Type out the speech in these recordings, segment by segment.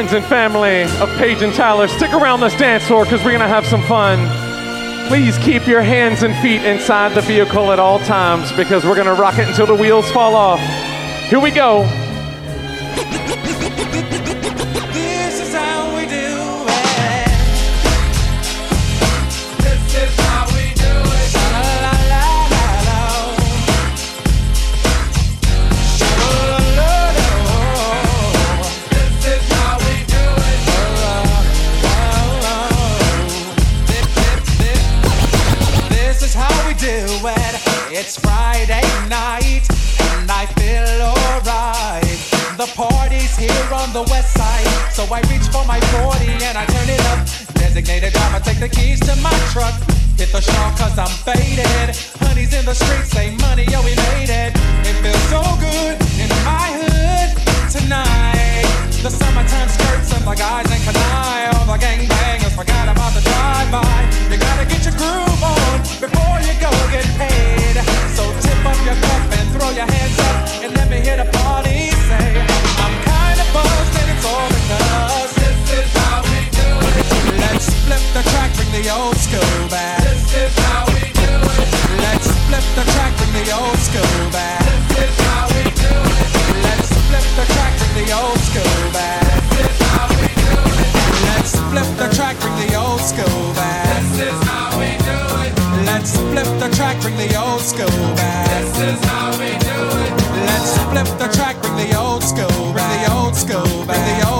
friends and family of Paige and Tyler, stick around this dance floor because we're going to have some fun. Please keep your hands and feet inside the vehicle at all times because we're going to rock it until the wheels fall off. Here we go. The west side, so I reach for my 40 and I turn it up. Designated driver, take the keys to my truck. Hit the shawl cause I'm faded. Honey's in the streets, say money, yo, we made it. It feels so good in my hood tonight. The summertime skirts and the guys ain't canine. All the gangbangers forgot about the drive-by. You gotta get your groove on before you go get paid. So tip up your cup and throw your hands up and let me hear the party say, Let's flip the track, bring the old school back. This is how we do it. Let's flip the track, bring the old school back. This is how we do it. Let's flip the track, bring the old school back. This is how we do it. Let's flip the track, bring the old school back. This is how we do it. Let's flip the track, bring the old school back. This is how we do it. Let's flip the track, bring the old school, bring the old school,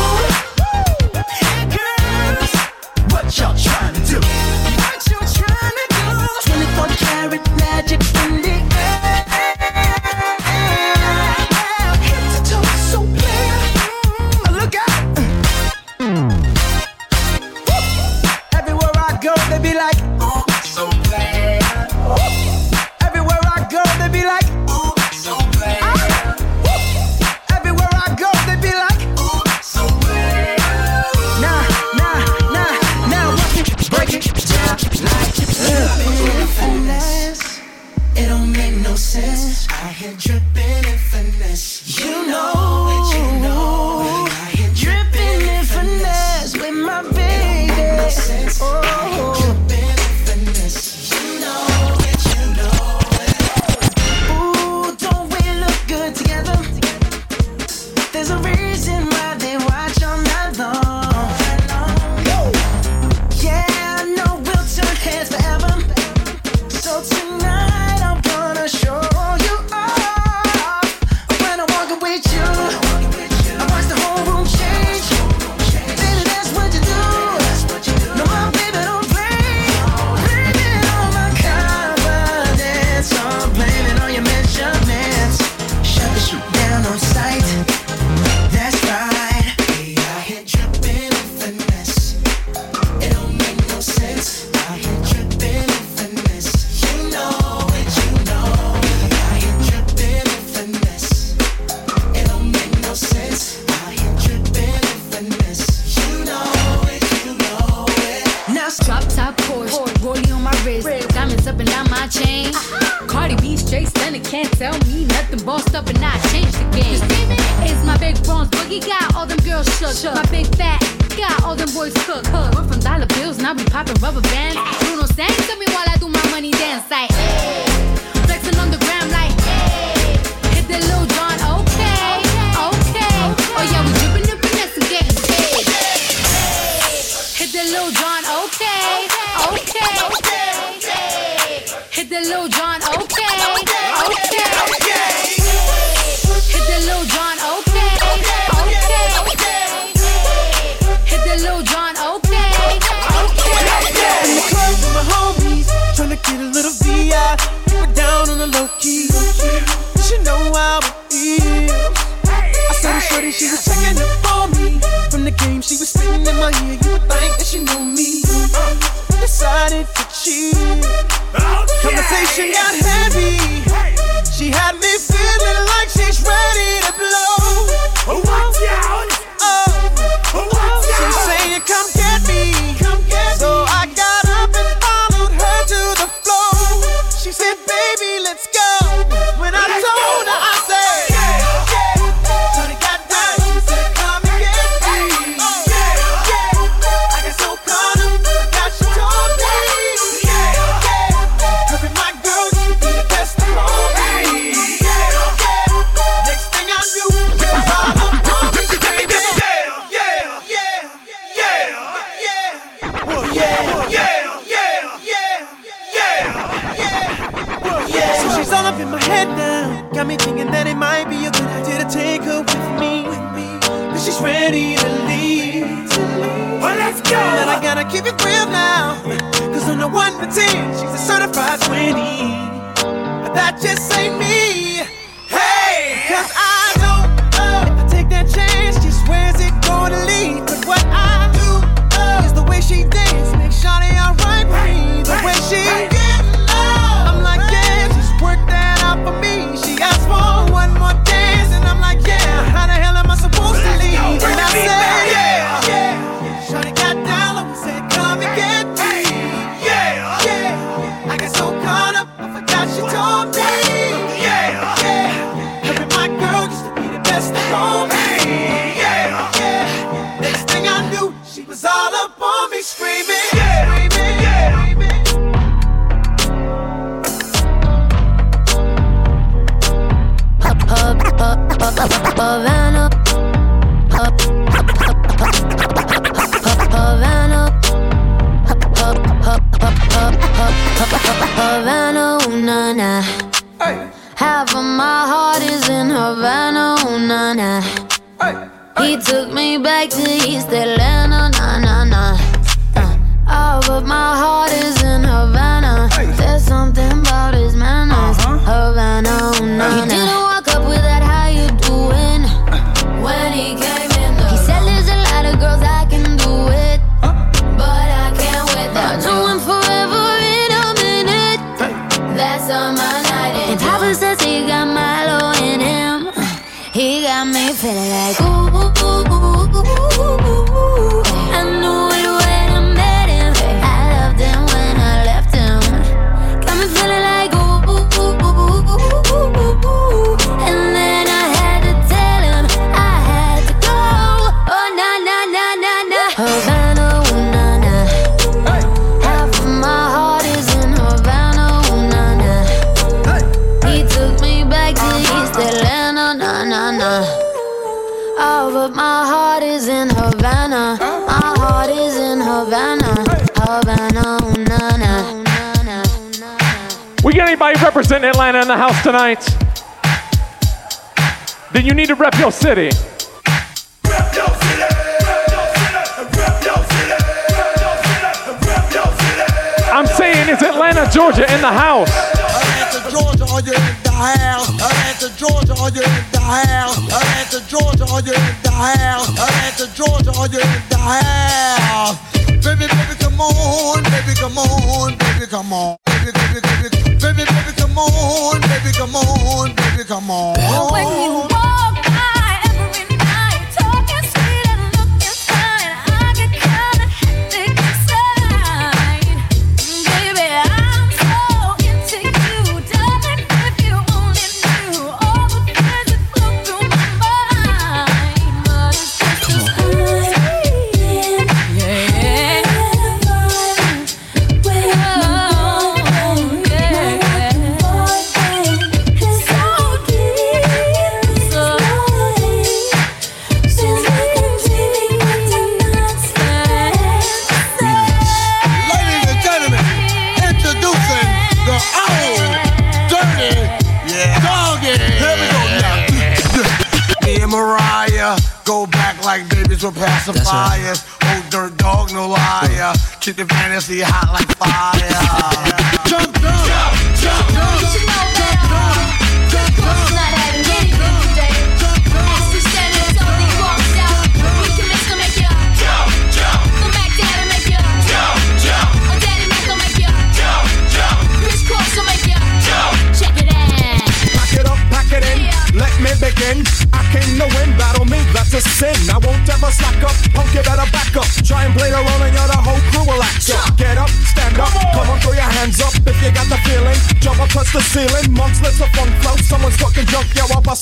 Keep the hot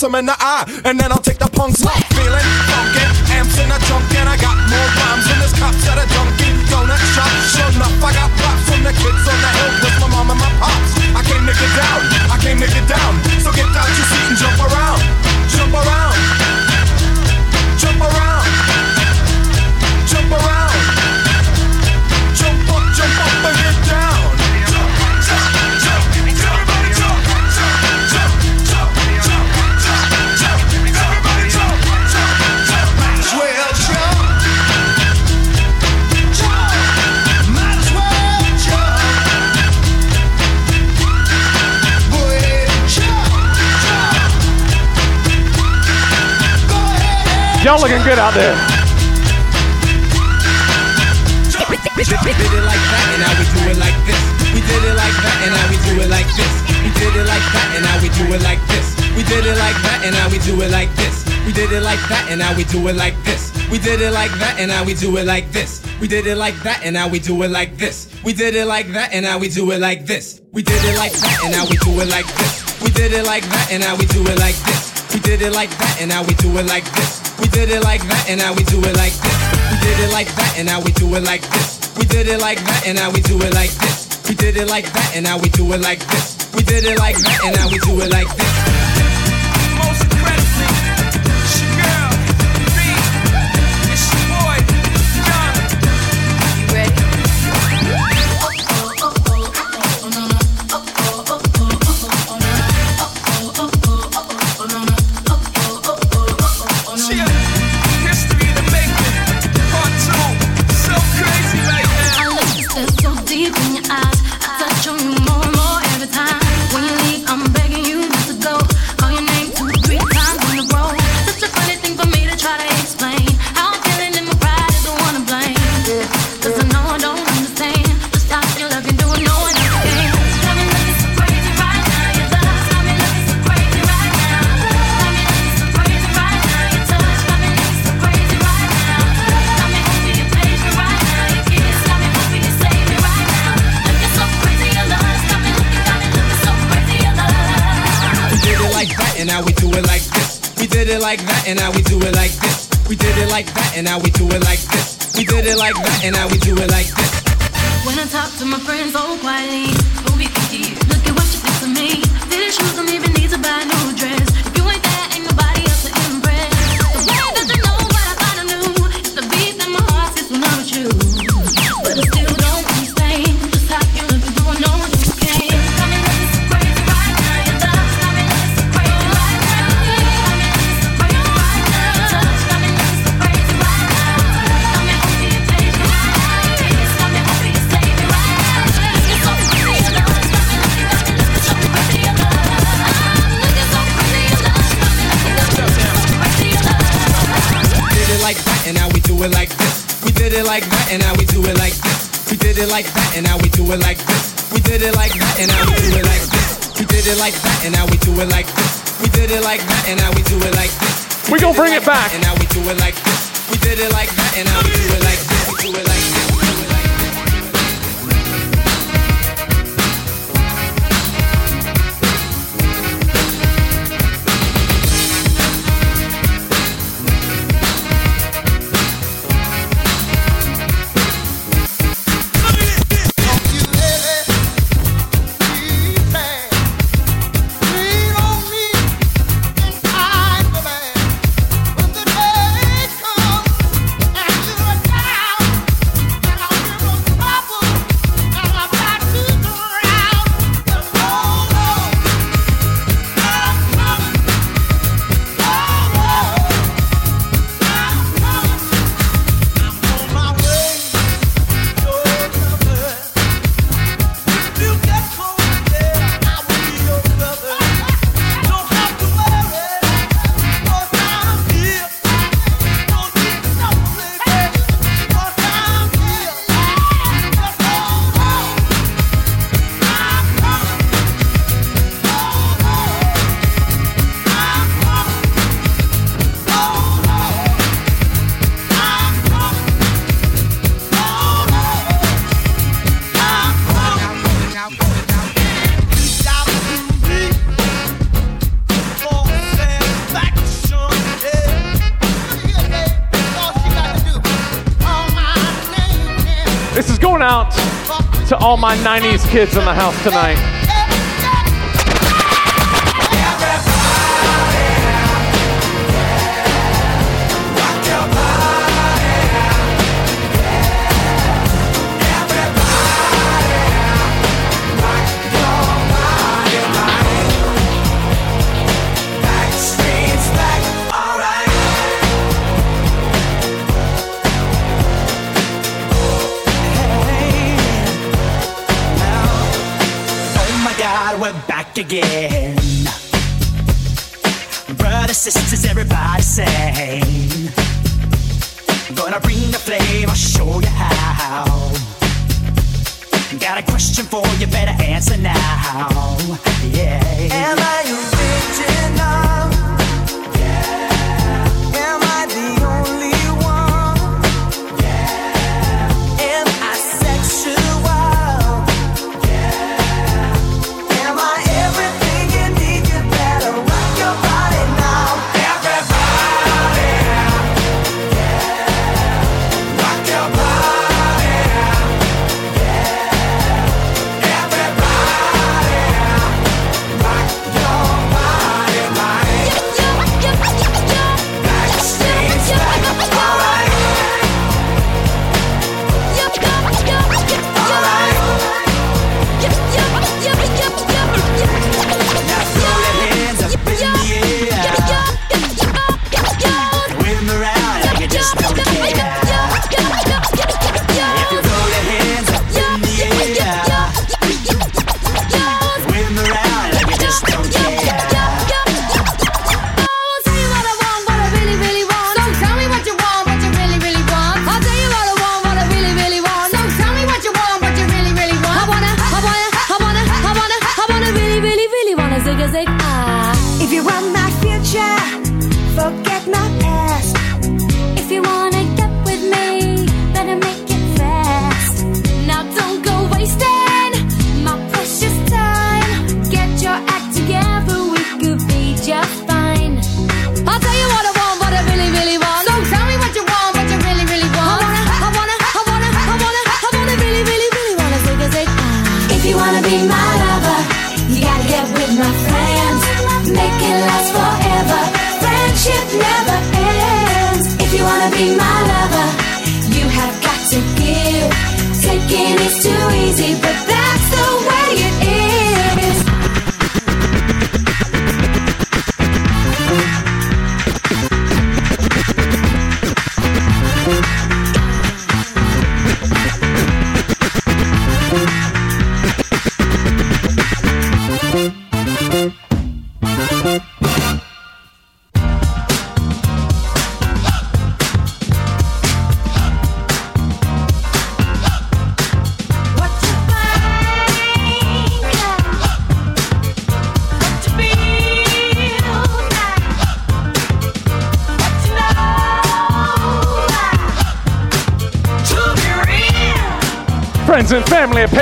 'em in the eye. And then I'll There. We did it like that and now we do it like this. We did it like that and now we do it like this. We did it like that and now we do it like this. We did it like that and now we do it like this. We did it like that and now we do it like this. We did it like that and now we do it like this. We did it like that and now we do it like this. We did it like that and now we do it like this. We did it like that and now we do it like this. We did it like that and now we do it like this. We did it like that and now we do it like did it like that and now we do it like this. We did it like that and now we do it like this. We did it like that and now we do it like this. We did it like that and now we do it like this. We did it like that and now we do it like this. Like that and now we do it like this. We did it like that and now we do it like this. We did it like that and now we do it like this. When I talk to my friends oh, so quietly, who be thinking? Look at what you think of me. Fitted shoes don't even need to buy new like that and now we do it like this. We did it like that and now we do it like this. We did it like that and now we do it like this. We did it like that and now we do it like this. We gon' bring like it back. that And now we do it like this. We did it like that and now we do it like this. We do it like this. my 90s kids in the house tonight.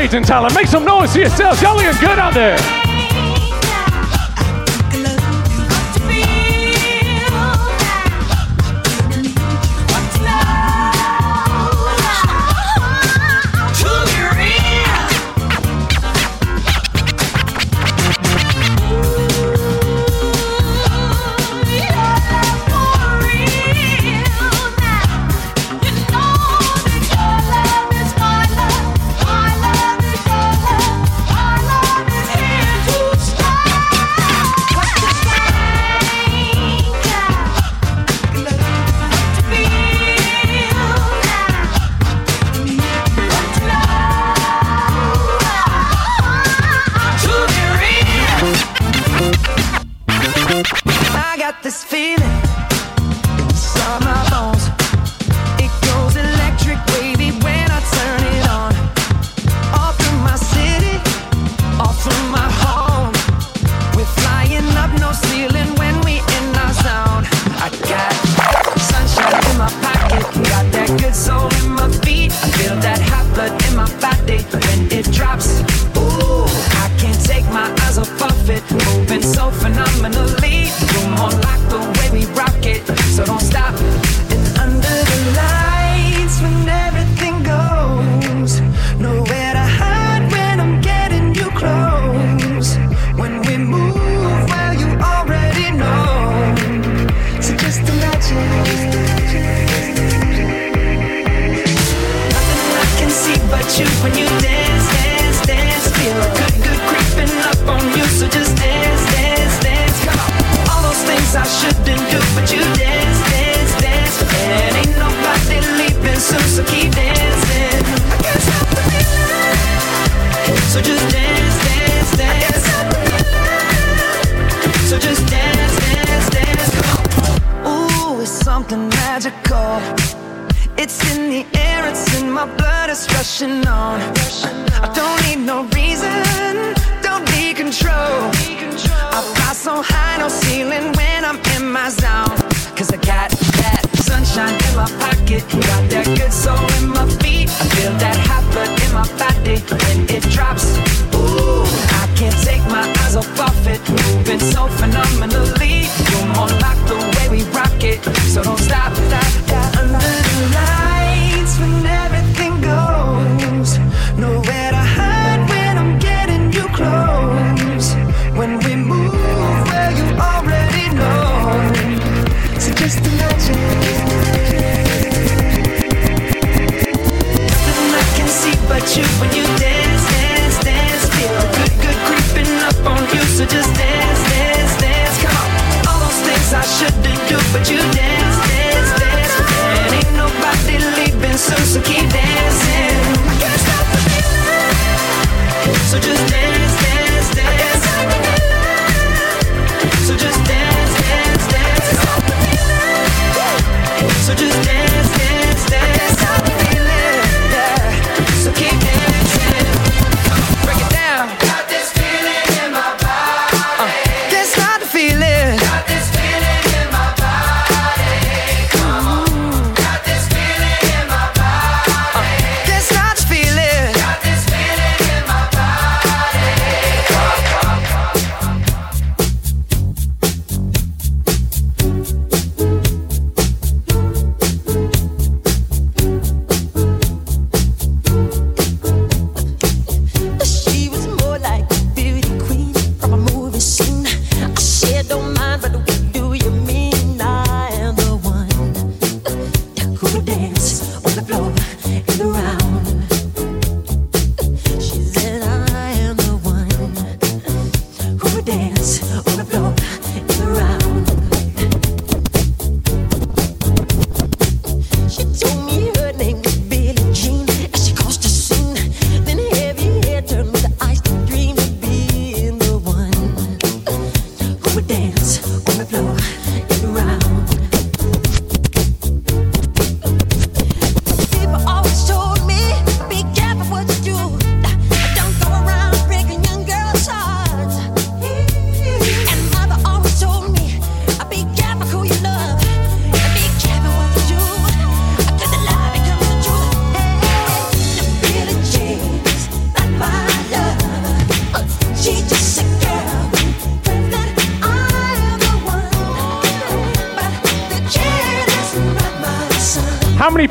Raging Talent. Make some noise to yourselves. Y'all looking good out there. ceiling.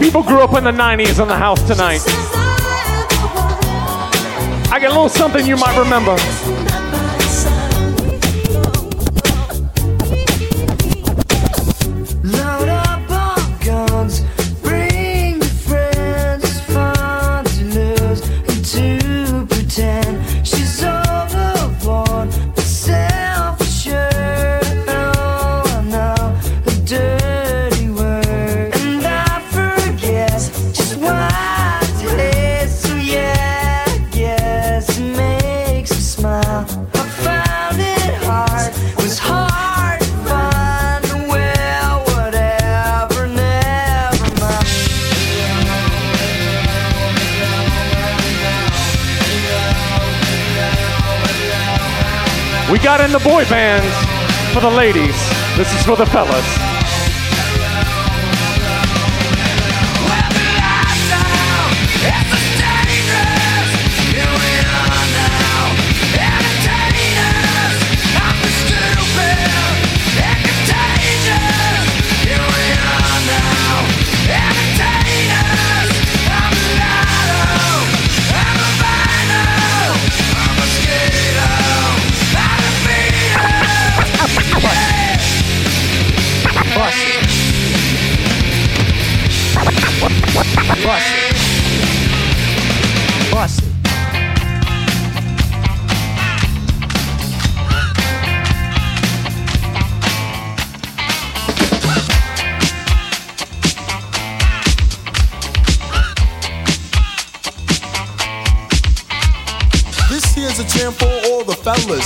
People grew up in the 90s in the house tonight. I got a little something you might remember. the ladies. This is for the fellas.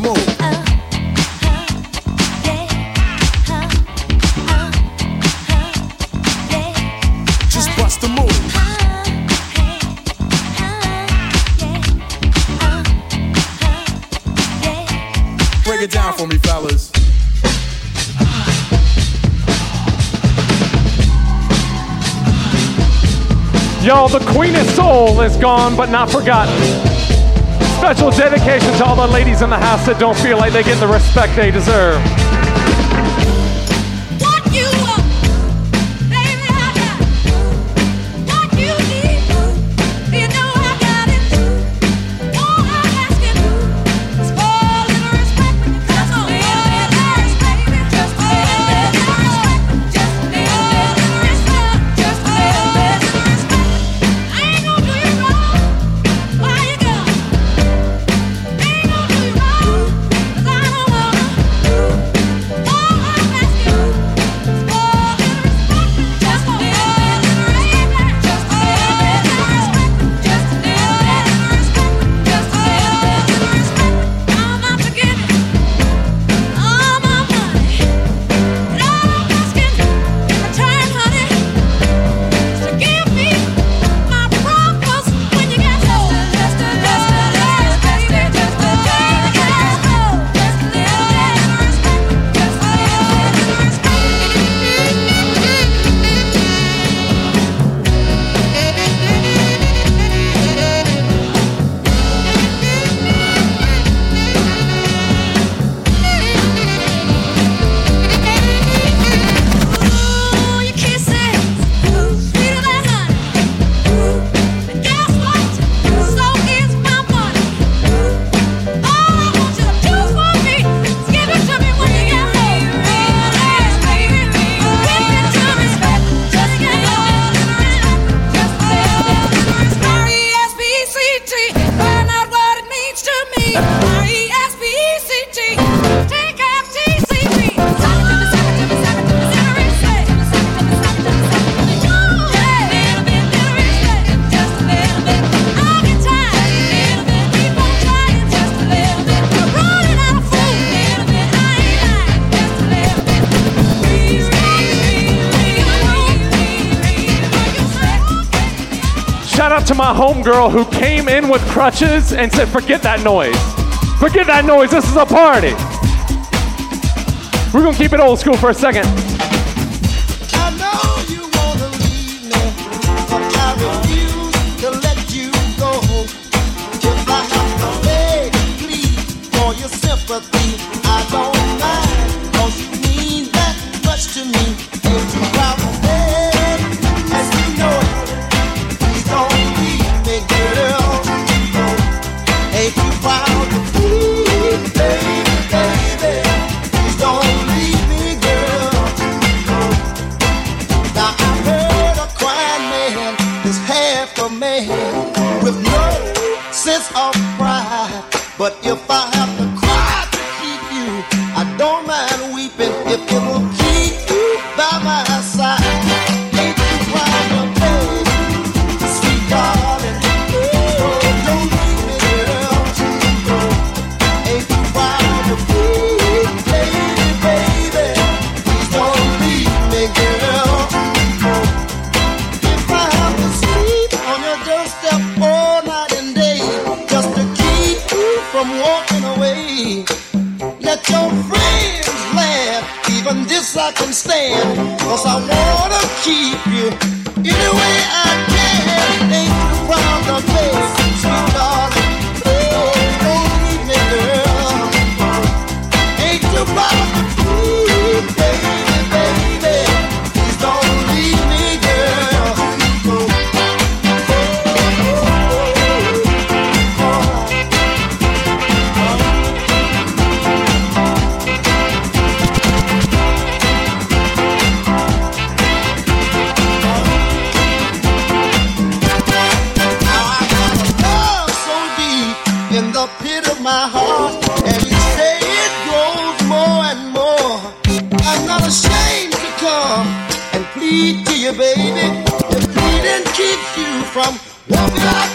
move. Break it down for me, fellas. Y'all, the Queen of Soul is gone but not forgotten. Special dedication to all the ladies in the house that don't feel like they get the respect they deserve. My homegirl who came in with crutches and said, forget that noise. Forget that noise, this is a party. We're gonna keep it old school for a second. Walking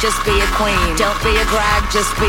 just be a queen. Don't be a drag, just be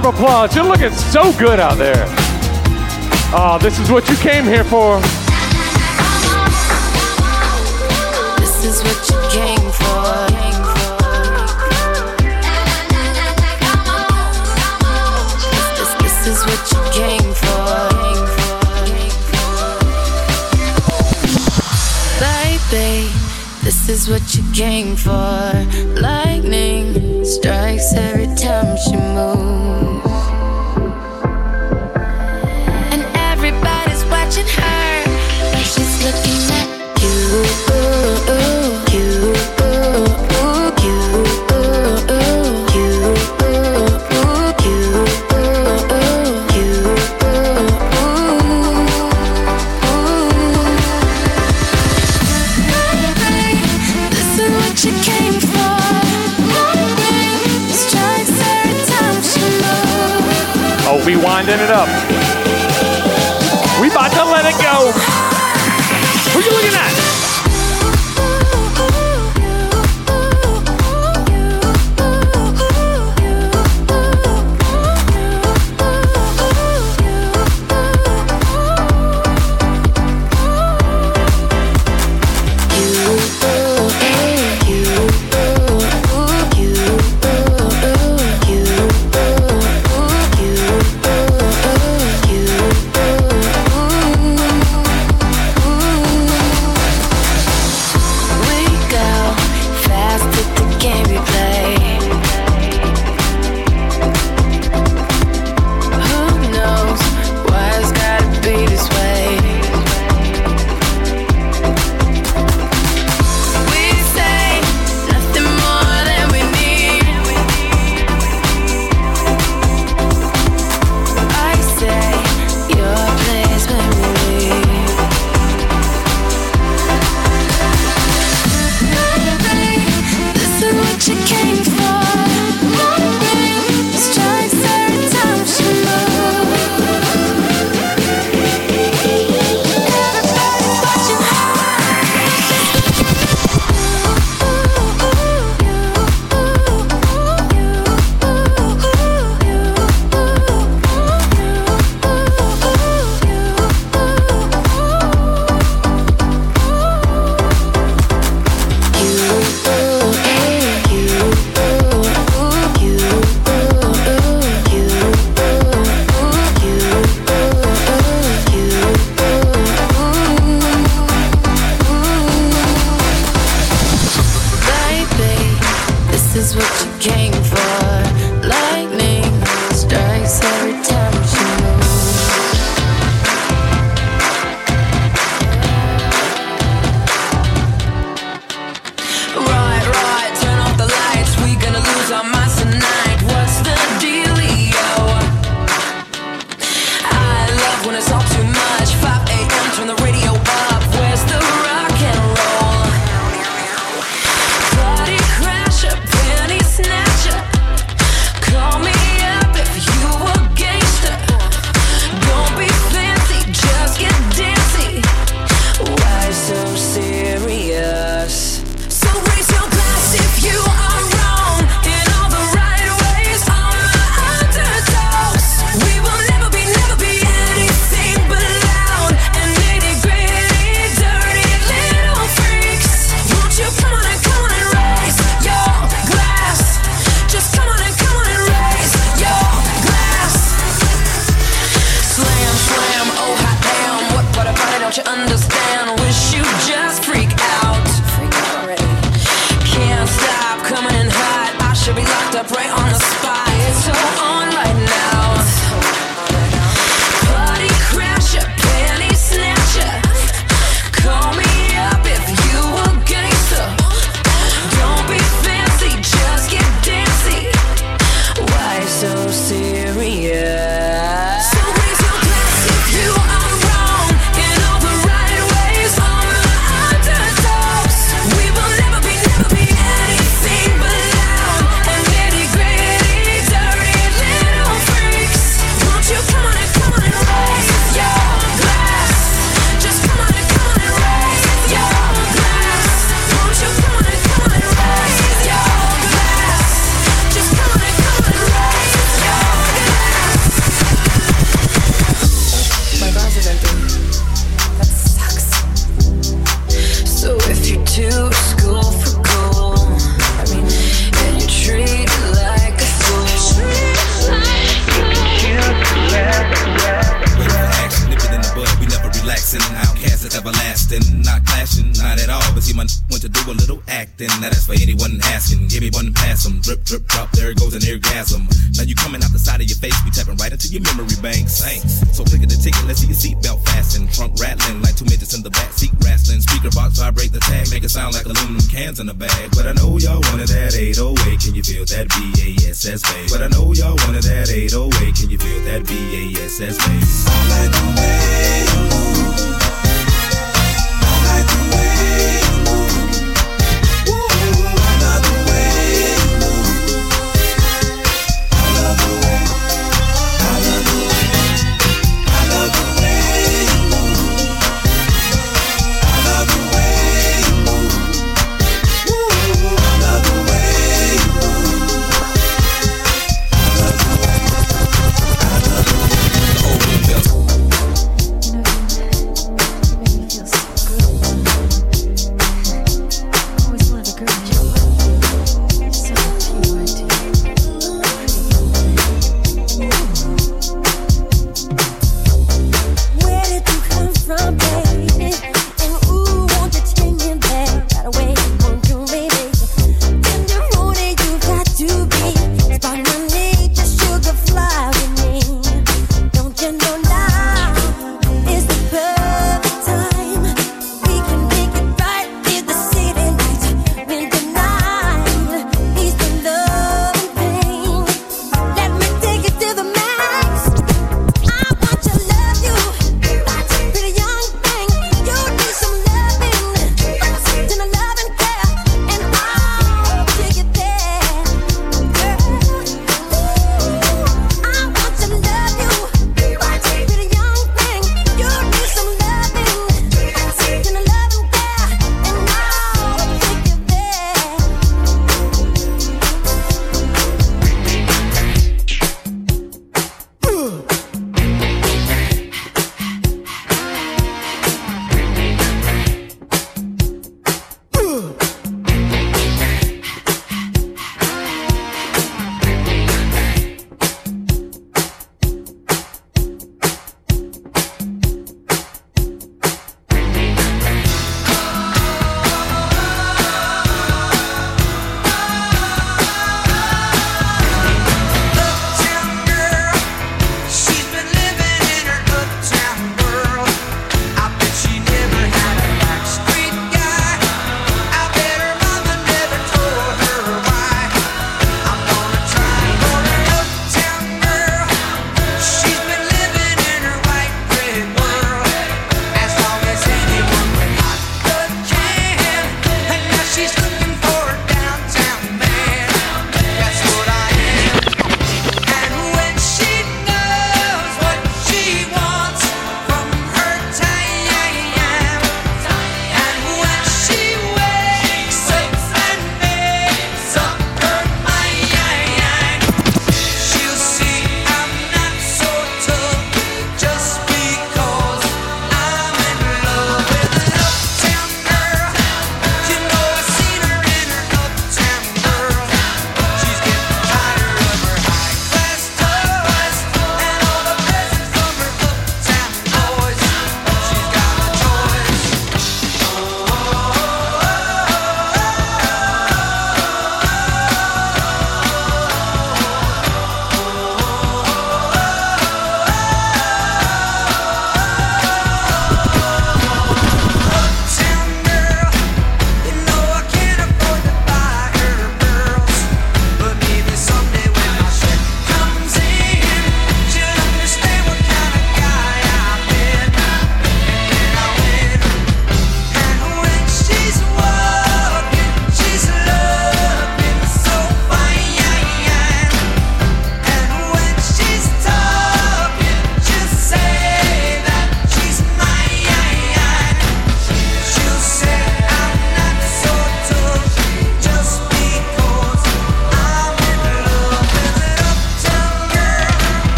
round of applause. You're looking so good out there. Oh, this is what you came here for. This is what you came for. This, this is what you came for. Baby, this is what you came for. Lightning strikes every time she moves. Oh, we winding it up.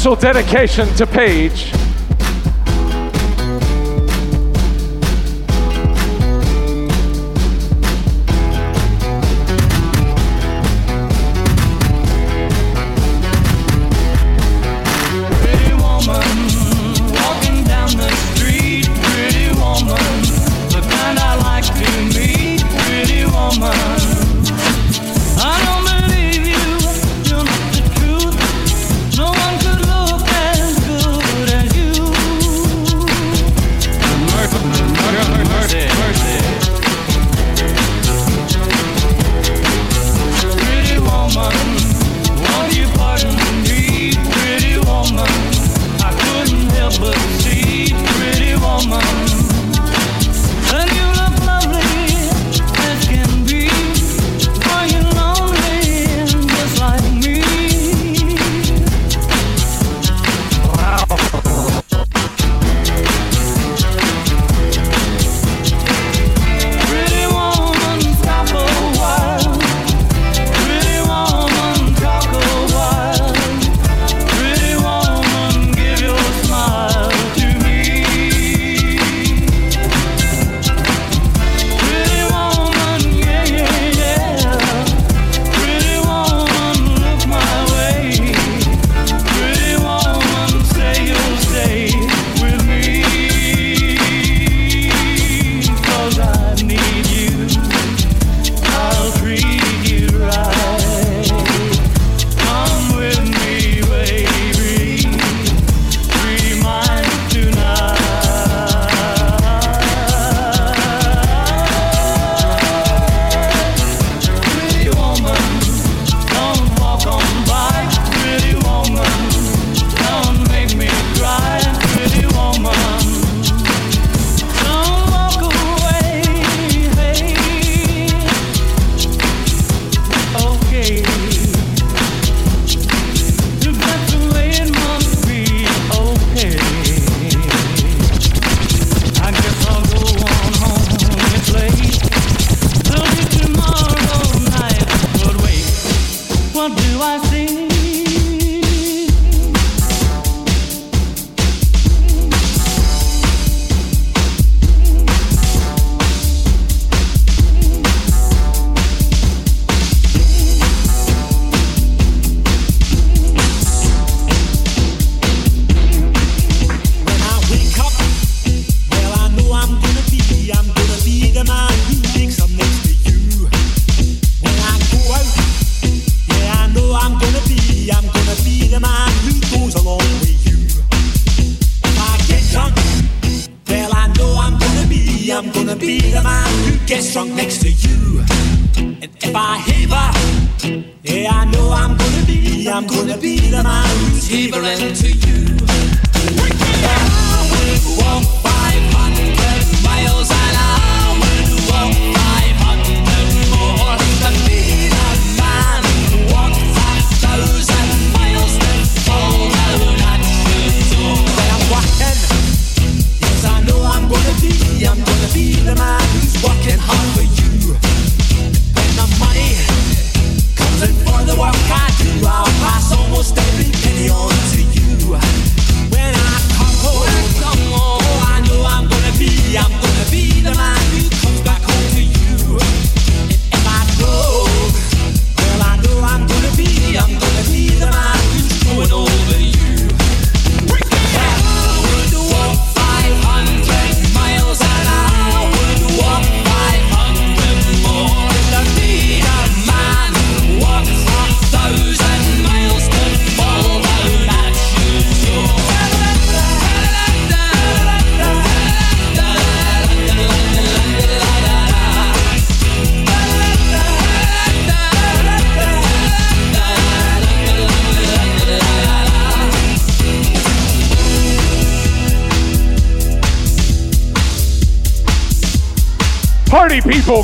special dedication to Paige.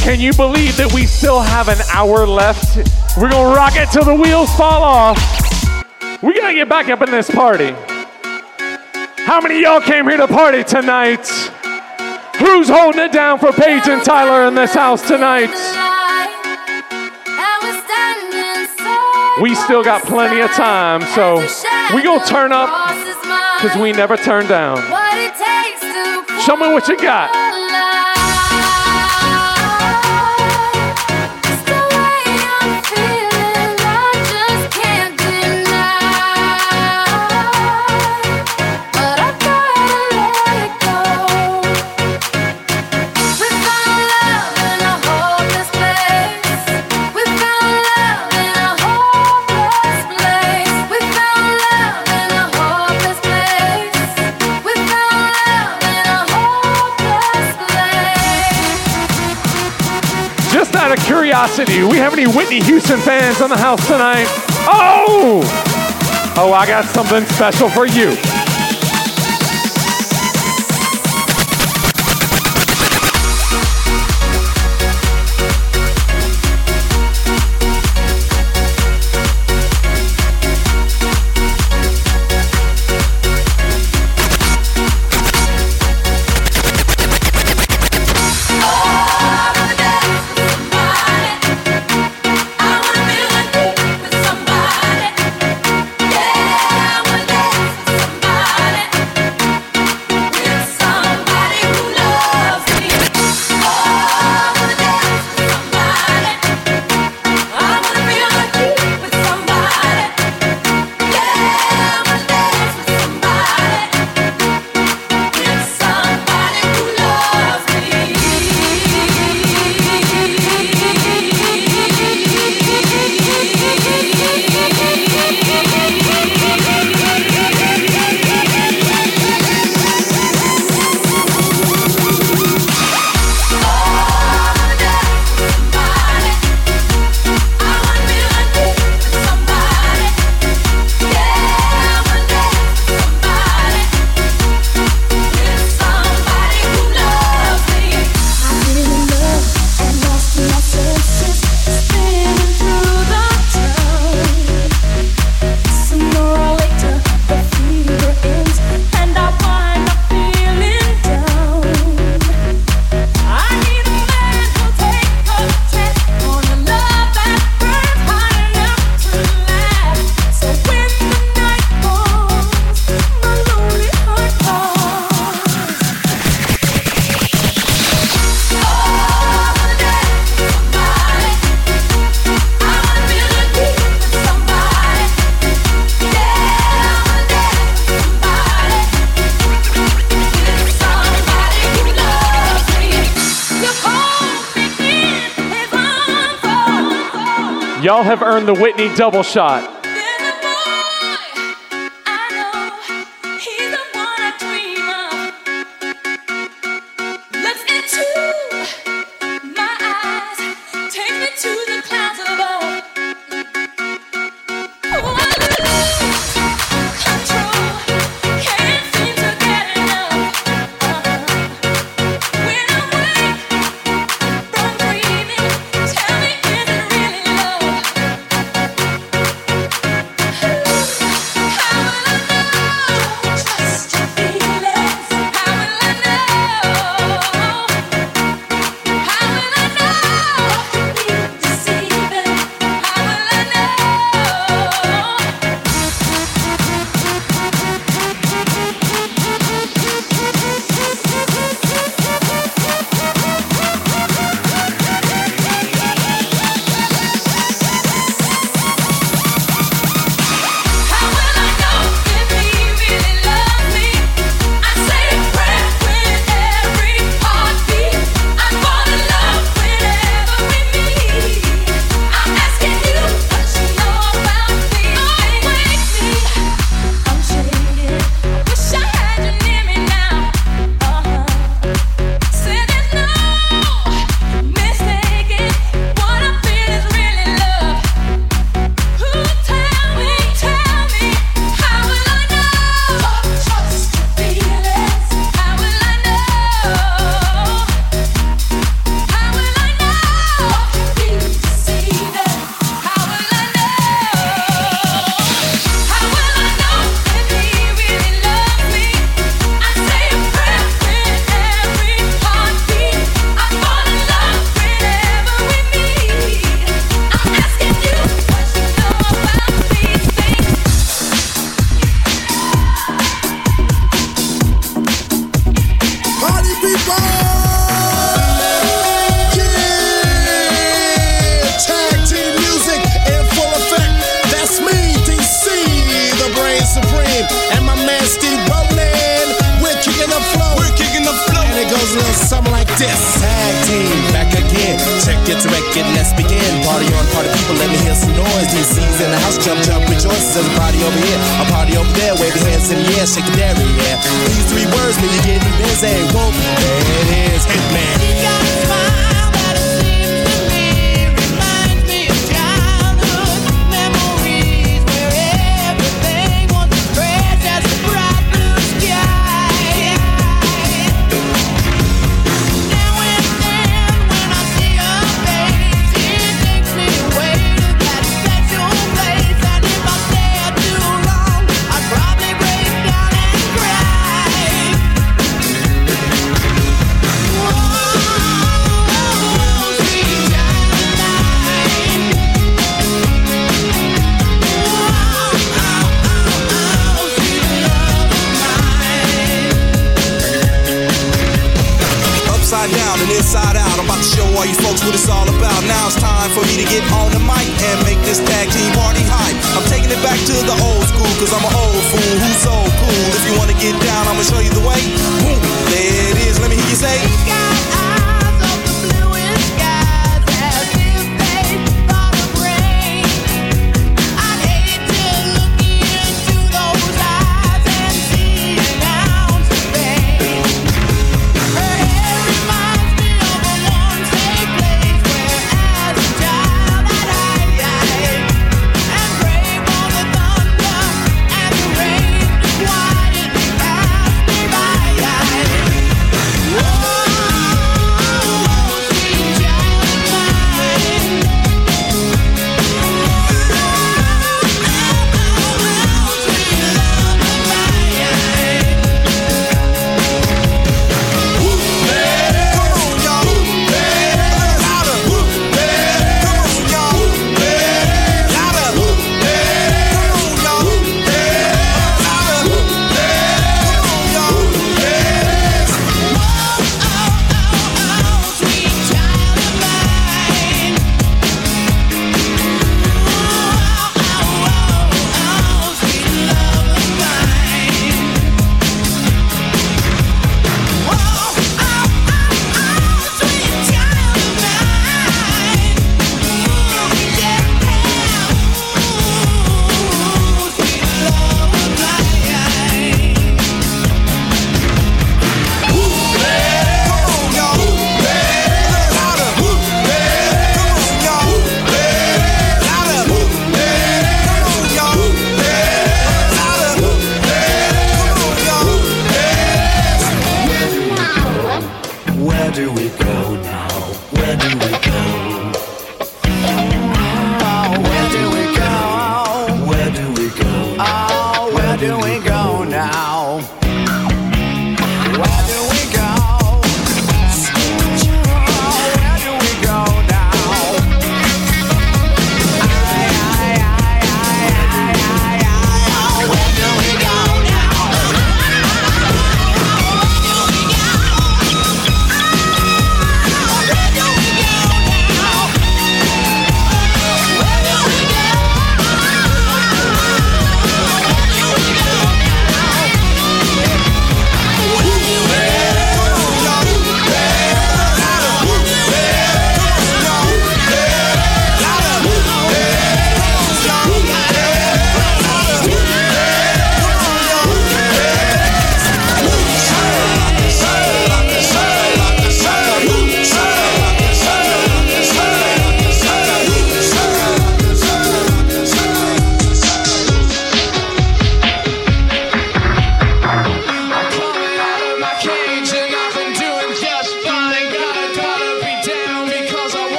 Can you believe that we still have an hour left? We're gonna rock it till the wheels fall off. We gotta get back up in this party. How many y'all came here to party tonight? Who's holding it down for Paige and Tyler in this house tonight? We still got plenty of time, so we gonna turn up because we never turn down. Show me what you got. curiosity, we have any Whitney Houston fans on the house tonight? Oh! Oh, I got something special for you. the Whitney double shot.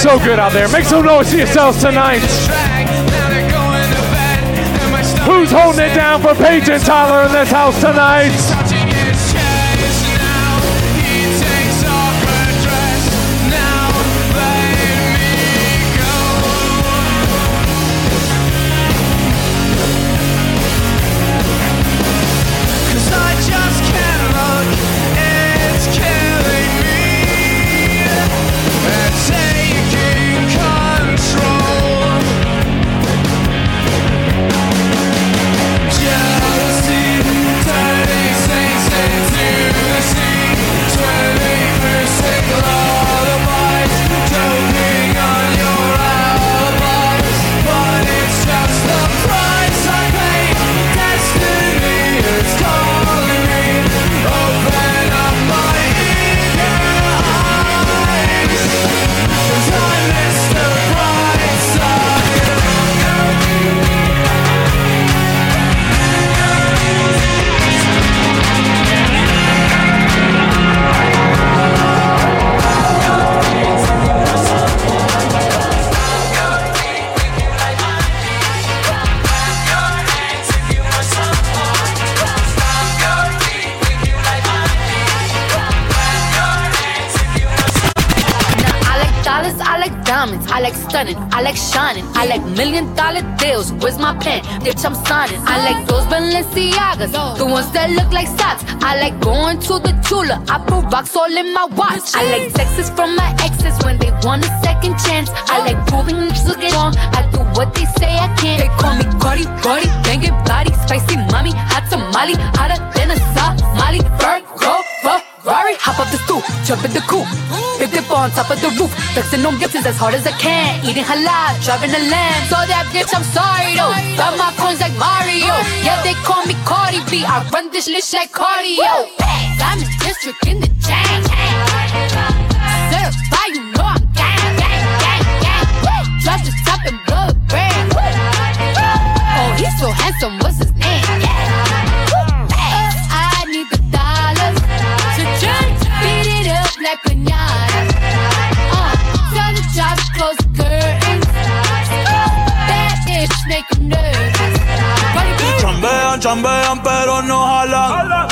So good out there. Make some noise yourselves tonight. Who's holding it down for Paige and Tyler in this house tonight? Bitch, I'm signing. I like those Balenciagas, the ones that look like socks. I like going to the Tula, I put rocks all in my watch. I like texts from my exes when they want a second chance. I like proving niggas looking wrong. I do what they say I can't. They call me Cardi, Cardi, banging body, spicy mommy, hot tamale, hotter than a Somali. Virgo, Ferrari, hop up the stool, jump in the coupe. On top of the roof, flexing on gifts as hard as I can. Eating halal, driving a lamb. So that bitch, I'm sorry though. Got my coins like Mario. Yeah, they call me Cardi B. I run this list like cardio. I'm in district in the chain. Certified, you know I'm gang, gang, gang, gang. Drop the top and blow the brand. Oh, he's so handsome, Chambean, pero no jalan.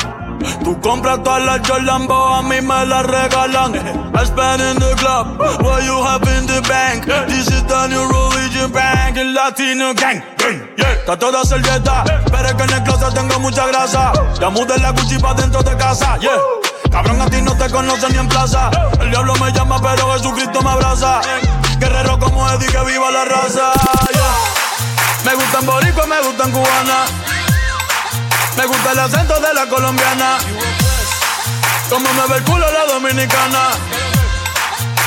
Tú compras todas las Jolambo, a mí me las regalan. I spend in the club, what you have in the bank. This is the new religion bank, el latino gang. gang, yeah. Está toda servieta, pero es que en el closet tengo mucha grasa. Ya mudé la Gucci pa' dentro de casa, yeah. Cabrón, a ti no te conocen ni en plaza. El diablo me llama, pero Jesucristo me abraza. Guerrero como Eddie, que viva la raza, yeah. Me gustan boricua, me gustan cubana. Me gusta el acento de la colombiana. Como me ve el culo la dominicana.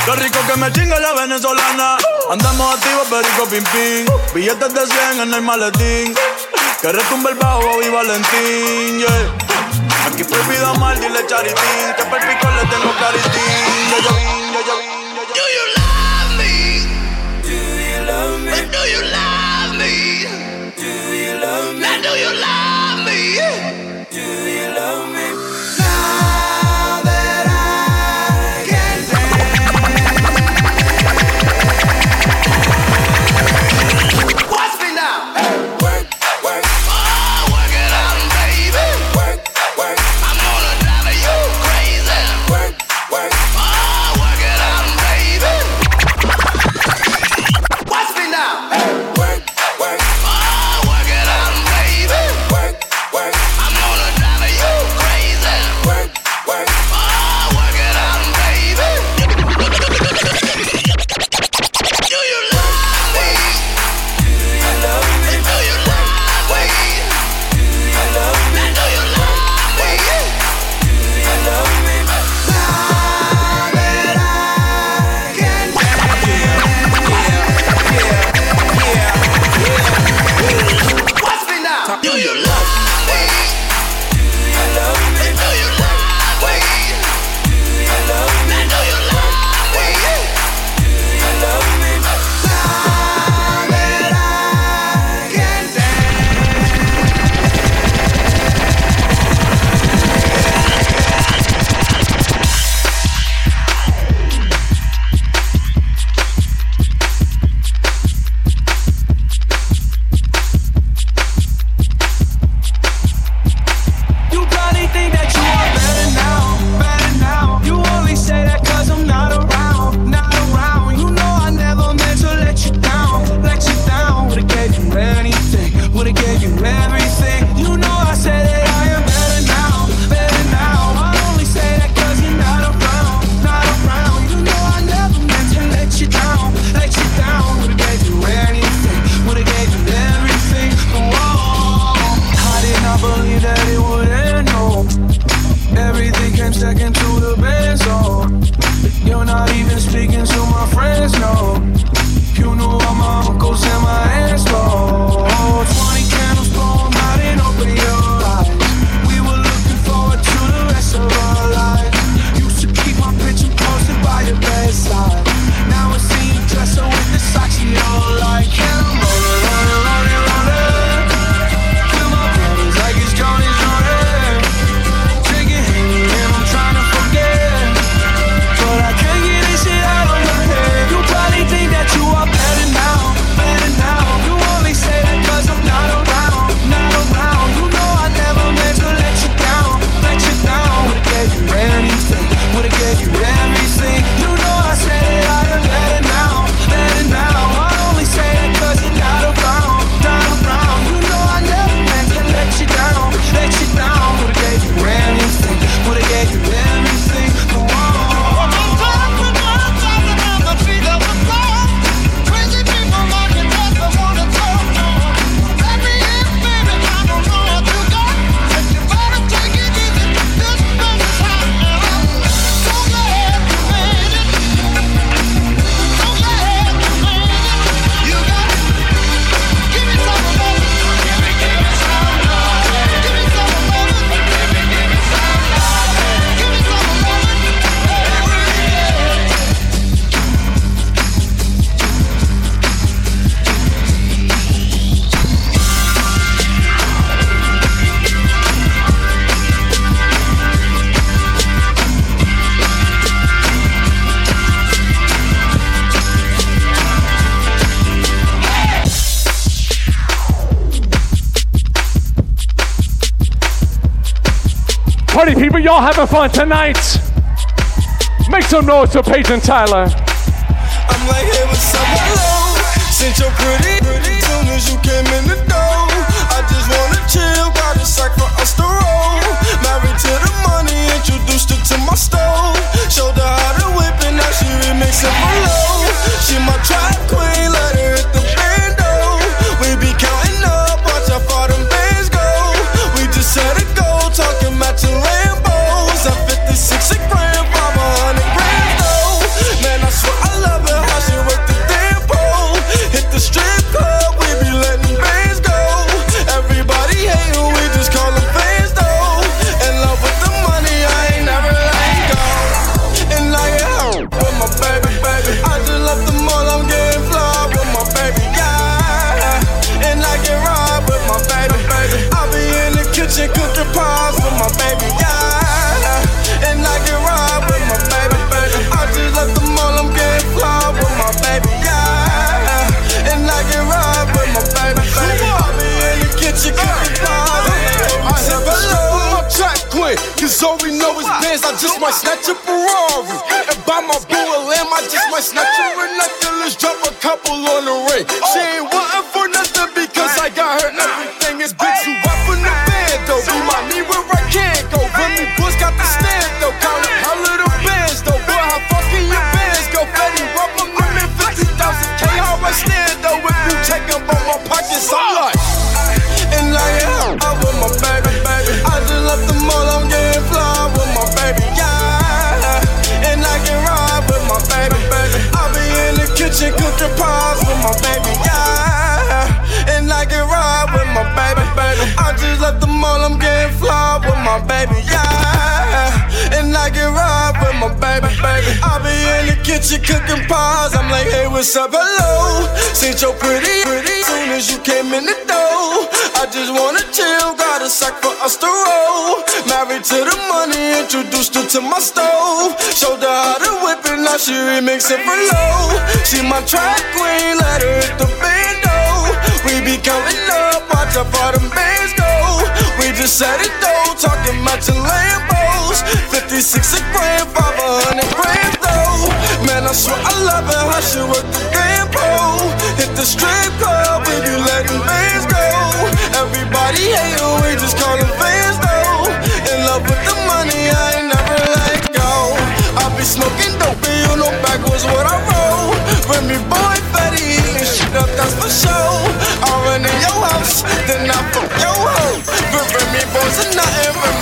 Lo rico que me chinga la venezolana. Andamos activos, perico pim pim. Billetes de 100 en el maletín. Que retumbe el bajo, Bobby Valentín, yeah. Aquí prohibido mal, dile charitín. Que per pico le tengo claritín. y'all having fun tonight? Make some noise for Peyton Tyler. I'm? Since pretty, pretty, soon as you came in the door, I just wanna chill, got a sack for us to roll. Married to the money, introduced her to my stove. Showed her how to whip, and now she remixing my love. It's natural, natural. Let's drop a couple on the she cooking pies. I'm like, hey, what's up? Hello. Since your pretty, pretty. Soon as you came in the door, I just wanna chill. Got a sack for us to roll. Married to the money, introduced her to my stove. Showed her how to whip it, now she remix for low. She my track queen, let her hit the bando. We be counting up, watch out for them bands go. We just said it though, talking about your Lambos. 56 a grand, 500. I swear I love it hush she work the game pole. Hit the strip club if you letting things go. Everybody hate her, we just call them fans though. In love with the money, I ain't never let go. I be smoking dope, and you know backwards what I roll. With me boy, fatty, eating shit up, that's for sure. I run in your house, then I fuck your hoe. But me, boys are nothing.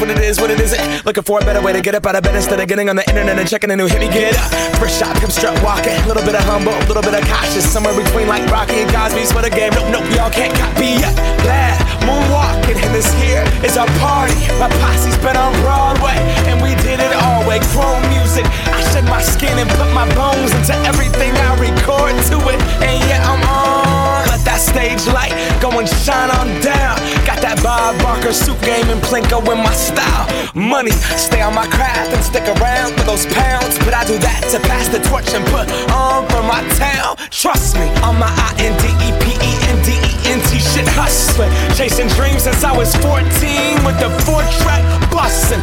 What it is, what it isn't. Looking for a better way to get up out of bed instead of getting on the internet and checking a new hit me get up. First shot, come strut walking. Little bit of humble, little bit of cautious. Somewhere between like Rocky and Cosby's for the game. Nope, nope, y'all can't copy yet. Glad moonwalking, and this here is our party. My posse's been on Broadway, and we did it all way. Chrome music. I shed my skin and put my bones into everything I record to it. And yeah, I'm on. Let that stage light go and shine on down. Got Bob Barker suit game and Plinko in my style. Money, stay on my craft and stick around for those pounds. But I do that to pass the torch and put on for my town. Trust me, on my I N D E P E N D E N T shit hustling. Chasing dreams since I was 14 with the four track bustin'.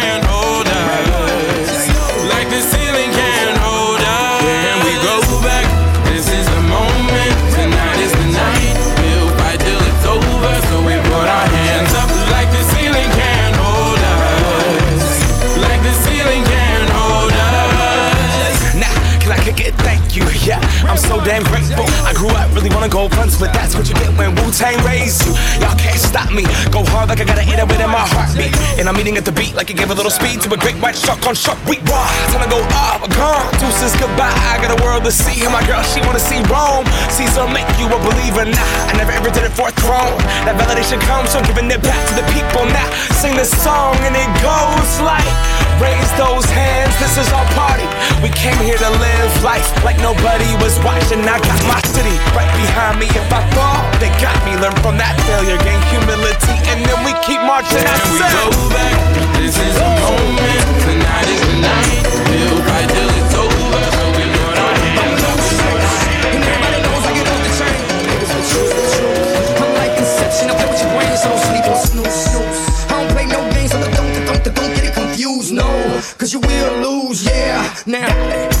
wanna go fronts, but that's what you get when Wu Tang raised you. Y'all can't stop me. Go hard like I gotta hit it within my heartbeat. And I'm eating at the beat like it gave a little speed to a great white shark on shark week. Raw, time to go up, uh, gone. Deuces goodbye. I got a world to see. And my girl, she wanna see Rome. Caesar make you a believer. Nah, I never ever did it for a throne. That validation comes from giving it back to the people. Now sing this song and it goes like. Raise those hands, this is our party. We came here to live life like nobody was watching. I got my city right behind me. If I fall, they got me. Learn from that failure, gain humility, and then we keep marching. I we go back. This is the moment. Tonight is the night. We'll fight till it's over. So we put our hands up. I'm like Inception, I play with your brain, so don't sleep or snooze. I don't play no games, so don't, don't, don't, don't get it confused, no. Cause you will lose, yeah. Now.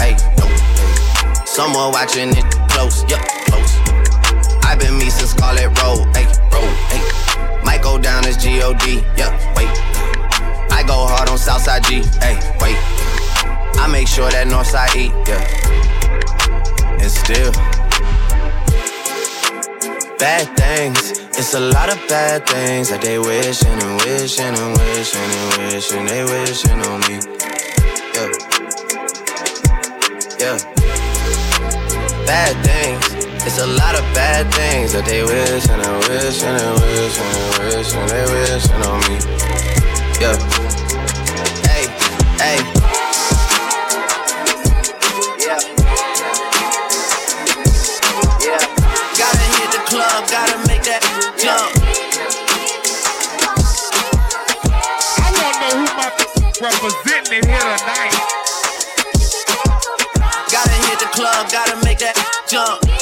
Someone watching it close, yup, close. I've been me since Scarlett Road, hey, road, hey. Might go down as G-O-D, yup, wait. I go hard on Southside G, hey, wait. I make sure that Northside E, yeah. And still, bad things. It's a lot of bad things that they wishing and wishing and wishing and wishing they wishing on me. Yeah. Yeah. Bad things. It's a lot of bad things that they wish and they wish and they wish and they wish and they wishing on me. Yeah. Hey, hey. Yeah. Yeah. Gotta hit the club, gotta make that jump. I wanna know who my representing here tonight. Gotta make that jump.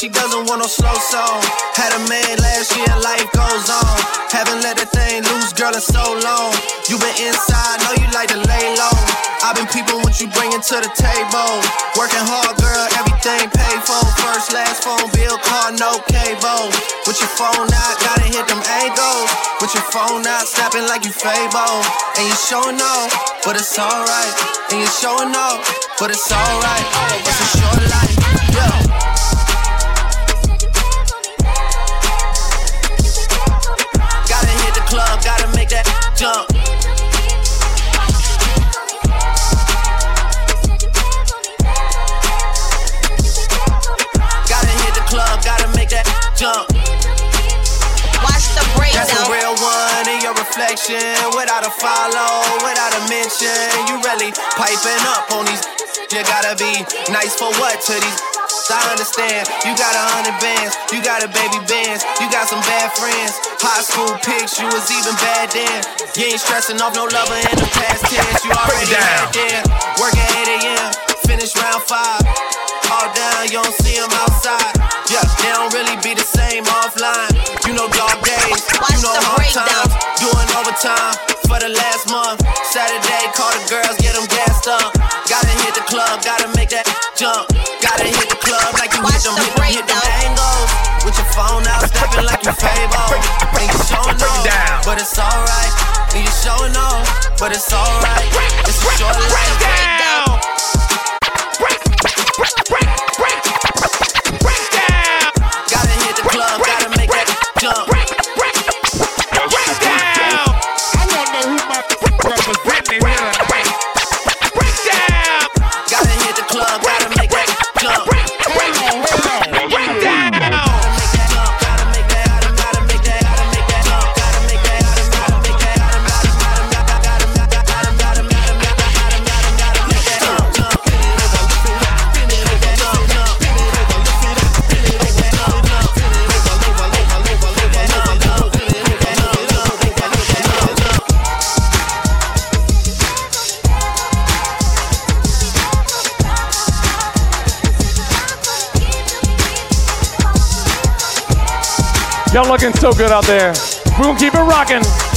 She doesn't want no slow song. Had a man last year, life goes on. Haven't let that thing loose, girl, in so long. You been inside, know you like to lay low. I've been peeping what you bringing to the table. Working hard, girl, everything paid for. First, last phone bill, car, no cable. With your phone out, gotta hit them angles. With your phone out, snapping like you Fabo. And you showing off, but it's alright. And you showing off, but it's alright. It's a short life, yeah. reflection without a follow, without a mention. You really piping up on these. You gotta be nice for what to these. I understand. You got a hundred bands, you got a baby bands, you got some bad friends. High school pics, you was even bad then. You ain't stressing off no lover in the past tense. You already had there. Work at 8 a.m., finish round five fall down, you don't see them outside. Yeah, they don't really be the same offline. You know dog days, you know hard times. Doing overtime for the last month. Saturday, call the girls, get them gassed up. Gotta hit the club, gotta make that jump. Gotta hit the club like you Watch hit them, the hit them, hit them angles. With your phone out, stepping like you Fabo. Ain't you showing off, but it's alright. Need you showing off, but it's alright. It's a short life. Jump. Break, break, break, break, break down. I want to move my. so good out there. We're gonna keep it rocking.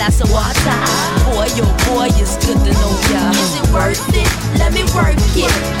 glass of water. Boy, oh boy, it's good to know ya. Is it worth it? Let me work it.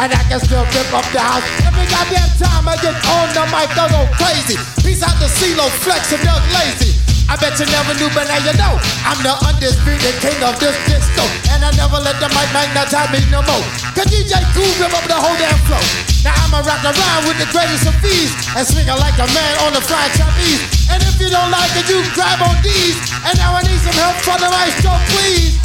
And I can still rip up the house. Every goddamn time I get on the mic, I go crazy. Peace out to CeeLo, Flex, and Doug Lazy. I bet you never knew, but now you know. I'm the undisputed king of this disco. And I never let the mic magnetize me no more. Cause DJ Kool rip up the whole damn flow. Now I'ma rock around with the greatest of ease. And swing like a man on the fried trapeze. And if you don't like it, you grab on these. And now I need some help from the maestro, please.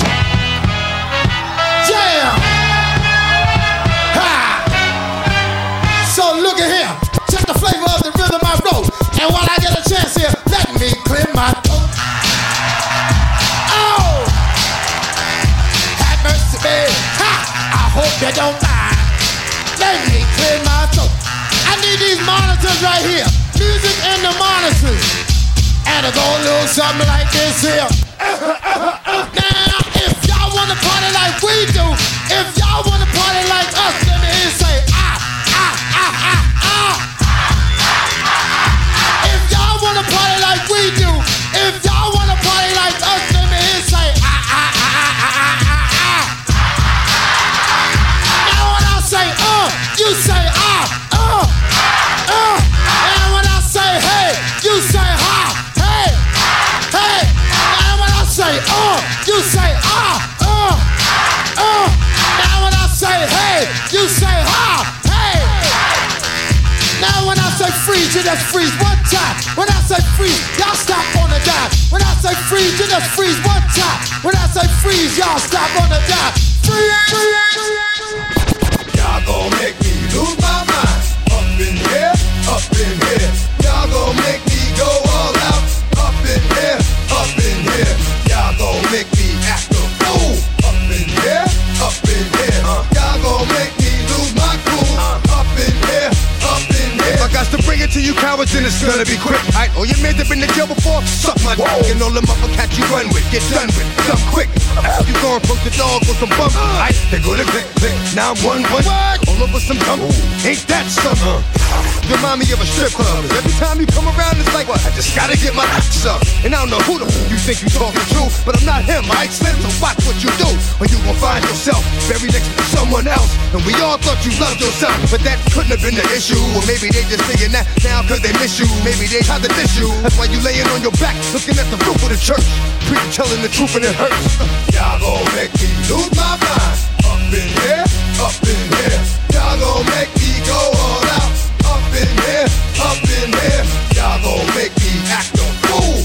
Cowards, then it's gonna be quick. Aight, oh, all your men that been to jail before, suck my dick. And all them other cats you run with, get done with, come quick. You gon' poke the dog with some bump. Aight, they go to click, click. Now I'm one, one. All over some dump. Ain't that something? Uh-huh. Remind me of a strip club. Every time you come around, it's like, what? I just gotta get my ass up. And I don't know who the f- you think you talking to, but I'm not him, I Slim, so watch what you do. Or you gon' find yourself buried next to someone else. And we all thought you loved yourself, but that couldn't have been the issue. Or maybe they just saying that now cause they miss you. Maybe they tried to diss you. That's why you laying on your back, looking at the roof of the church. Preacher telling the truth and it hurts. Y'all gon' make me lose my mind. Up in here, up in here. Y'all gon' make me go all out. Up in here, up in here. Y'all gon' make me act a fool.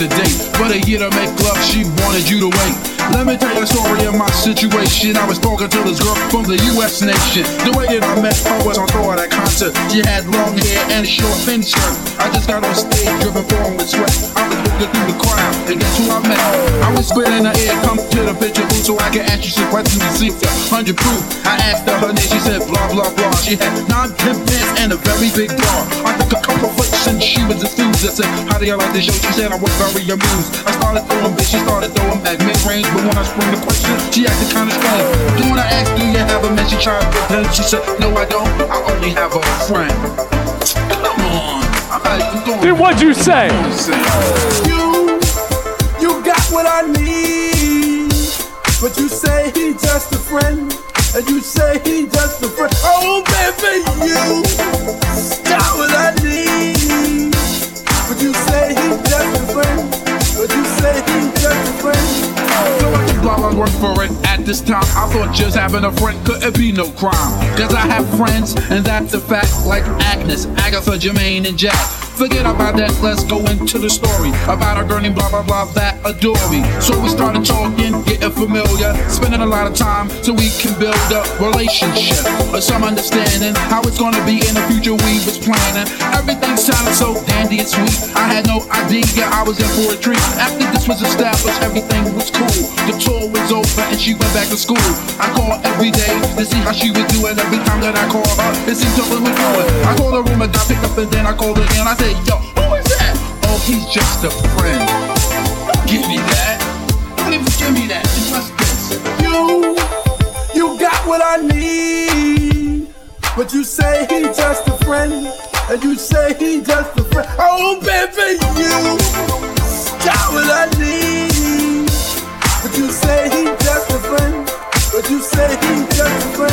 To date? But a year to make love, she wanted you to wait. Let me tell you a story of my situation. I was talking to this girl from the US nation. The way that I met her was on tour at a concert. She had long hair and a short skirt. I just got on stage, dripping forward with sweat. I was through the crowd, and guess who I met? I was in the air, come to the picture booth so I can ask you some questions to see 100 proof. I asked her her name, she said blah blah blah. She had nine pants and a very big bra. I took a couple flicks and she was enthused. I said, How do y'all like the show? She said I was very amused. I started throwing bitch, she started throwing back mid range, but when I sprung the question, she acted kinda strange. Then when I asked, Do you have a man? She tried with her. She said, No, I don't. I only have a friend. Come on. Then what'd you say? You, you got what I need. But you say he just a friend. And you say he just a friend. Oh, baby, you got what I need. But you say he just a friend. But you say he just a friend. Blog, I work for it. At this time, I thought just having a friend couldn't be no crime. Cause I have friends, and that's a fact, like Agnes, Agatha, Jermaine, and Jack. Forget about that, let's go into the story about a girl named blah blah blah that adore me. So we started talking, getting familiar, spending a lot of time so we can build a relationship or some understanding how it's gonna be in the future we was planning. Everything sounded so dandy and sweet. I had no idea I was in for a treat. After this was established, everything was cool. The tour was over and she went back to school. I called every day to see how she was doing. Every time that I called her, it seemed something was doing. I called her room and got picked up and then I called again. I said, Yo, who is that? Oh, he's just a friend. Don't give me that. Don't even give me that. It's just this. You, you got what I need. But you say he's just a friend. And you say he's just a friend. Oh, baby, you got what I need. But you say he just a friend. But you say he just a.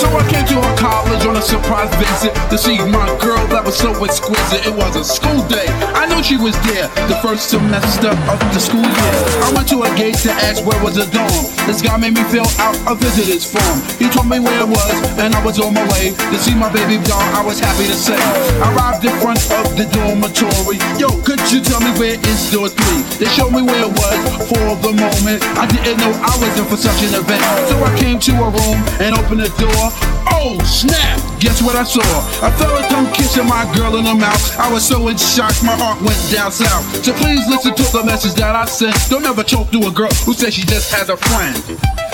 So I came to her college on a surprise visit to see my girl that was so exquisite. It was a school day. I knew she was there the first semester of the school year. I went to a gate to ask where was the dorm. This guy made me fill out a visitor's form. He told me where it was, and I was on my way to see my baby doll. I was happy to say. I arrived in front of the dormitory. Yo, could you tell me where is door three? They showed me where it was for the moment. I didn't know I was in for such an event. So I came to a room and opened the door. Oh, snap! Guess what I saw? I felt a tongue kissing my girl in the mouth. I was so in shock, my heart went down south. So please listen to the message that I sent. Don't ever choke to a girl who says she just has a friend.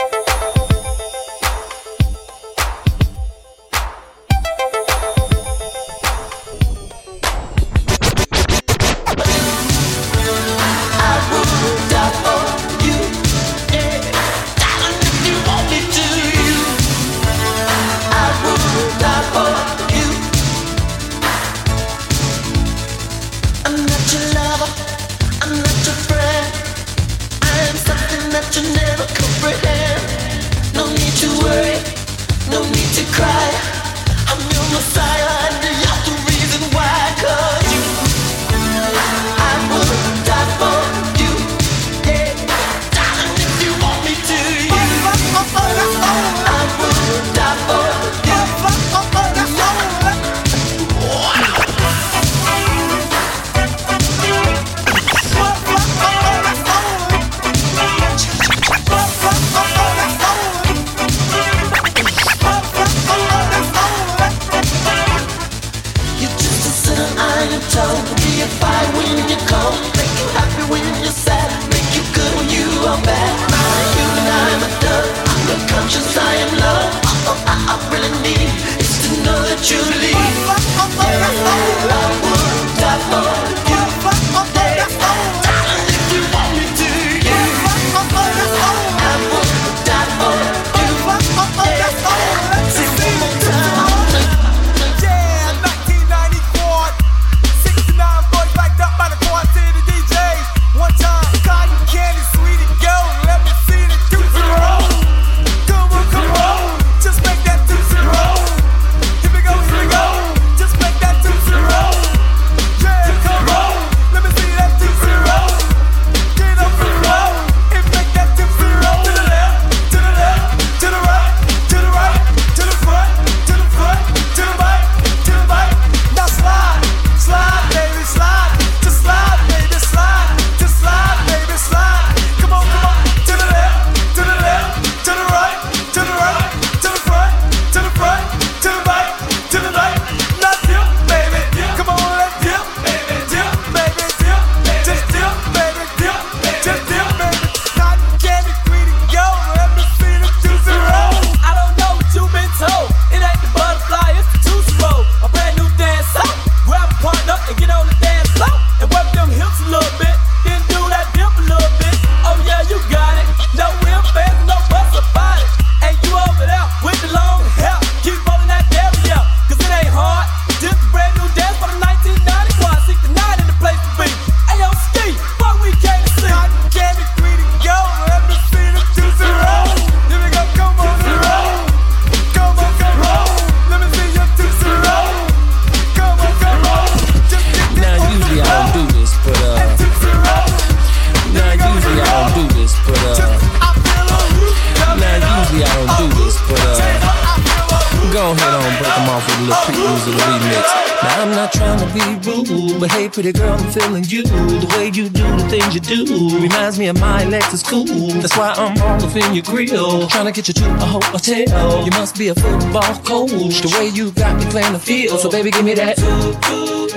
Of the remix. Now I'm not trying to be rude, but hey, pretty girl, I'm feeling you. The way you do the things you do reminds me of my Lexus cool. That's why I'm all up in your grill, trying to get you to a hotel. You must be a football coach, the way you got me playing the field. So baby, give me that,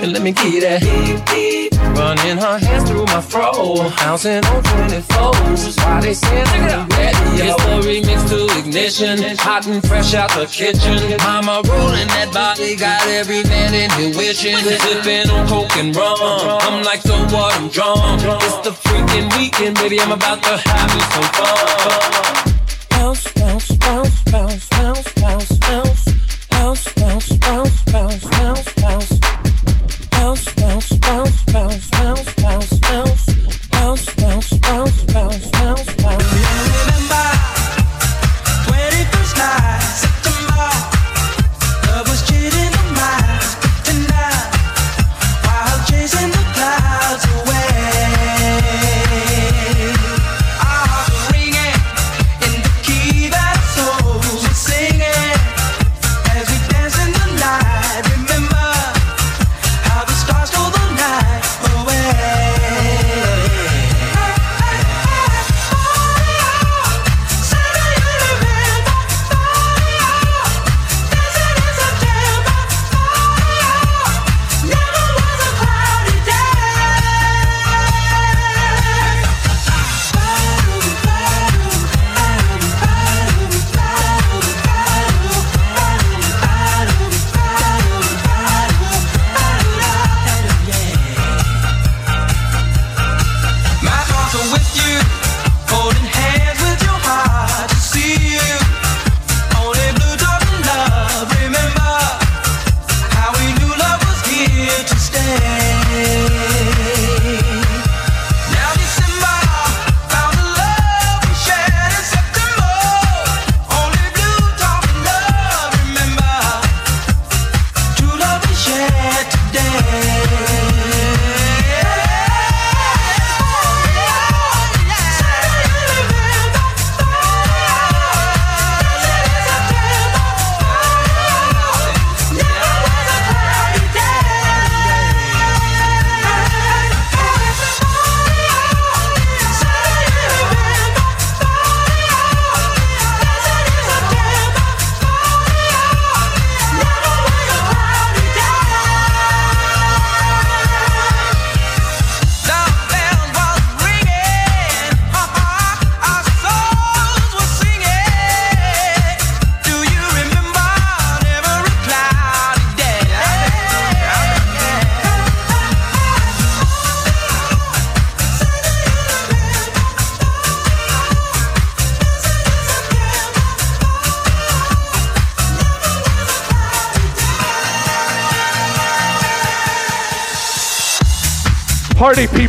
and let me you that. Running her hands through my fro, bouncing on 24s. Why they saying I'm ready? It's the remix to ignition, hot and fresh out the kitchen. Mama rolling that body, got every man in here wishing. Sipping on coke and rum. I'm like, so what? I'm drunk. It's the freaking weekend, baby. I'm about to have me some fun. Bounce, bounce, bounce, bounce, bounce, bounce. Bounce,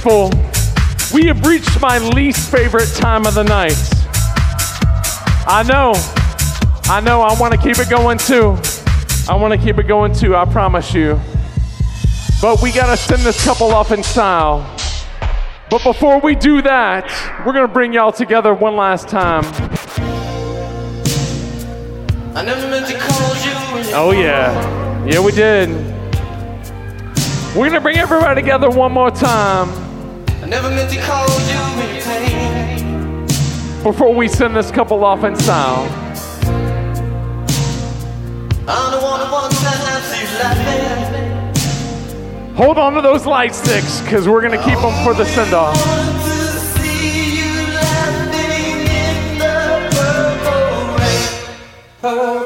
people, we have reached my least favorite time of the night. I know, I know, I want to keep it going too. I want to keep it going too, I promise you. But we got to send this couple off in style. But before we do that, we're going to bring y'all together one last time. I never meant to call you. Oh, yeah. Yeah, we did. We're going to bring everybody together one more time before we send this couple off in style. I'm the one who wants to have you laughing. Hold on to those light sticks because we're going to keep them for the send off. Purple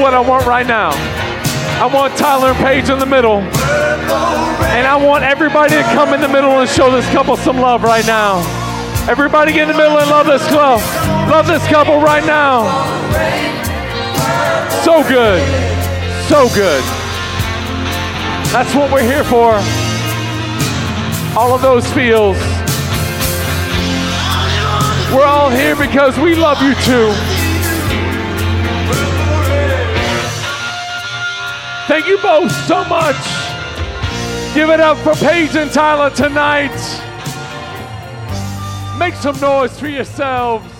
what I want right now. I want Tyler and Paige in the middle. And I want everybody to come in the middle and show this couple some love right now. Everybody get in the middle and love this couple. Love this couple right now. So good. So good. That's what we're here for. All of those feels. We're all here because we love you too. Thank you both so much. Give it up for Paige and Tyler tonight. Make some noise for yourselves.